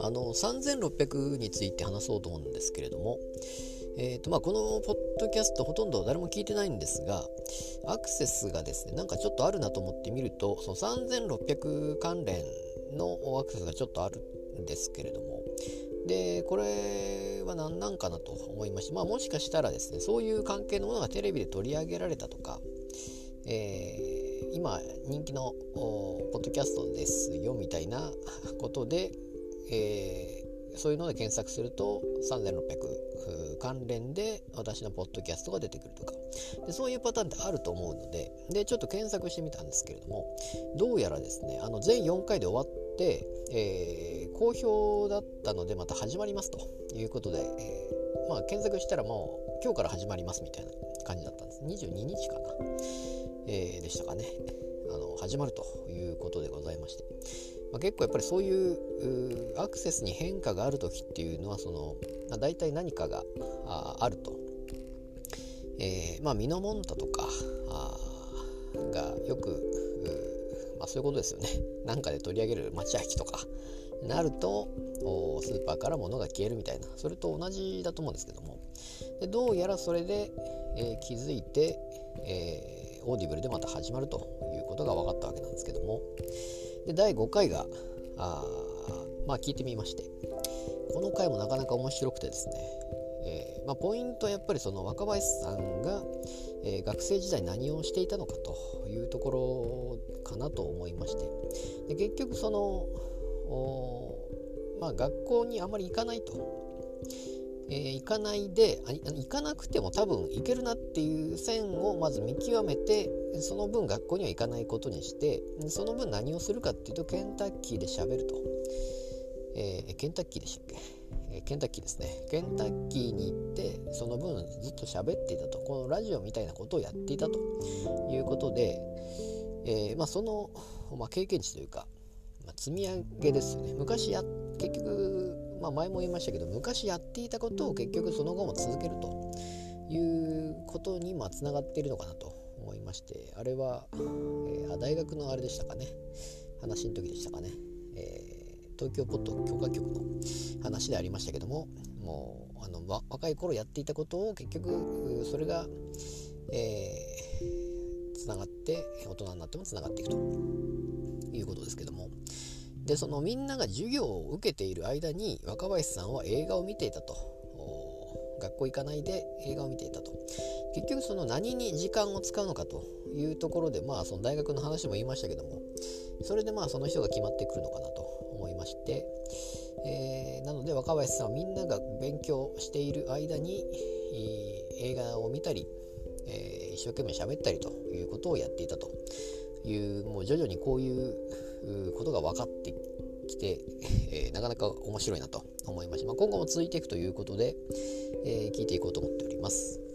あの3600について話そうと思うんですけれども、えーとまあ、このポッドキャストほとんど誰も聞いてないんですがアクセスがですねなんかちょっとあるなと思ってみるとその3600関連のアクセスがちょっとあるんですけれどもでこれは何なんかなと思いまして、まあ、もしかしたらですねそういう関係のものがテレビで取り上げられたとか、えー、今人気のポッドキャストですよみたいなことでえー、そういうので検索すると3600関連で私のポッドキャストが出てくるとか。でそういうパターンってあると思うのででちょっと検索してみたんですけれどもどうやらですねあの全4回で終わって、えー、好評だったのでまた始まりますと。いうことで、え、まあ、検索したらもう今日から始まりますみたいな感じだったんです。22日かな、したかね。あの始まるということでございまして。まあ、結構やっぱりそういうアクセスに変化がある時っていうのはその、まあ、大体何かがあると、えー、まあミノモンタとかがよく、まあ、そういうことですよね。なんかで取り上げる町焼きとかなるとスーパーから物が消えるみたいな。それと同じだと思うんですけども。でどうやらそれで、えー、気づいて、えー、 Audible でまた始まるということが分かったわけなんですけども、で第5回があまあ聞いてみまして。この回もなかなか面白くてですね、えー、まあ、ポイントはやっぱりその若林さんが、えー、学生時代何をしていたのかというところかなと思いまして。で結局そのまあ、学校にあまり行かないと。えー、行かないで行かなくても多分行けるなっていう線をまず見極めてその分学校には行かないことにしてその分何をするかっていうとケンタッキーで喋ると、えー、ケンタッキーでしたっけ、え、ケンタッキーですね。ケンタッキーに行ってその分ずっと喋っていたと。このラジオみたいなことをやっていたと。いうことで、えまあ、その、まあ、経験値というか、まあ、積み上げですよね。昔や結局まあ、前も言いましたけど昔やっていたことを結局その後も続けるということにまあつながっているのかなと思いましてあれは、えー、大学のあれでしたかね。話の時でしたかね、えー、東京ポッド許可局の話でありましたけどももうあの若い頃やっていたことを結局それが、えー、つながって大人になってもつながっていくということですけども。でそのみんなが授業を受けている間に若林さんは映画を見ていたと。学校行かないで映画を見ていたと。結局その何に時間を使うのかというところでまあその大学の話も言いましたけどもそれでまあその人が決まってくるのかなと思いまして、えー、なので若林さんはみんなが勉強している間に映画を見たり、えー、一生懸命喋ったりということをやっていたというもう徐々にこういうことが分かってきて、えー、なかなか面白いなと思いました。まあ、今後も続いていくということで、えー、聞いていこうと思っております。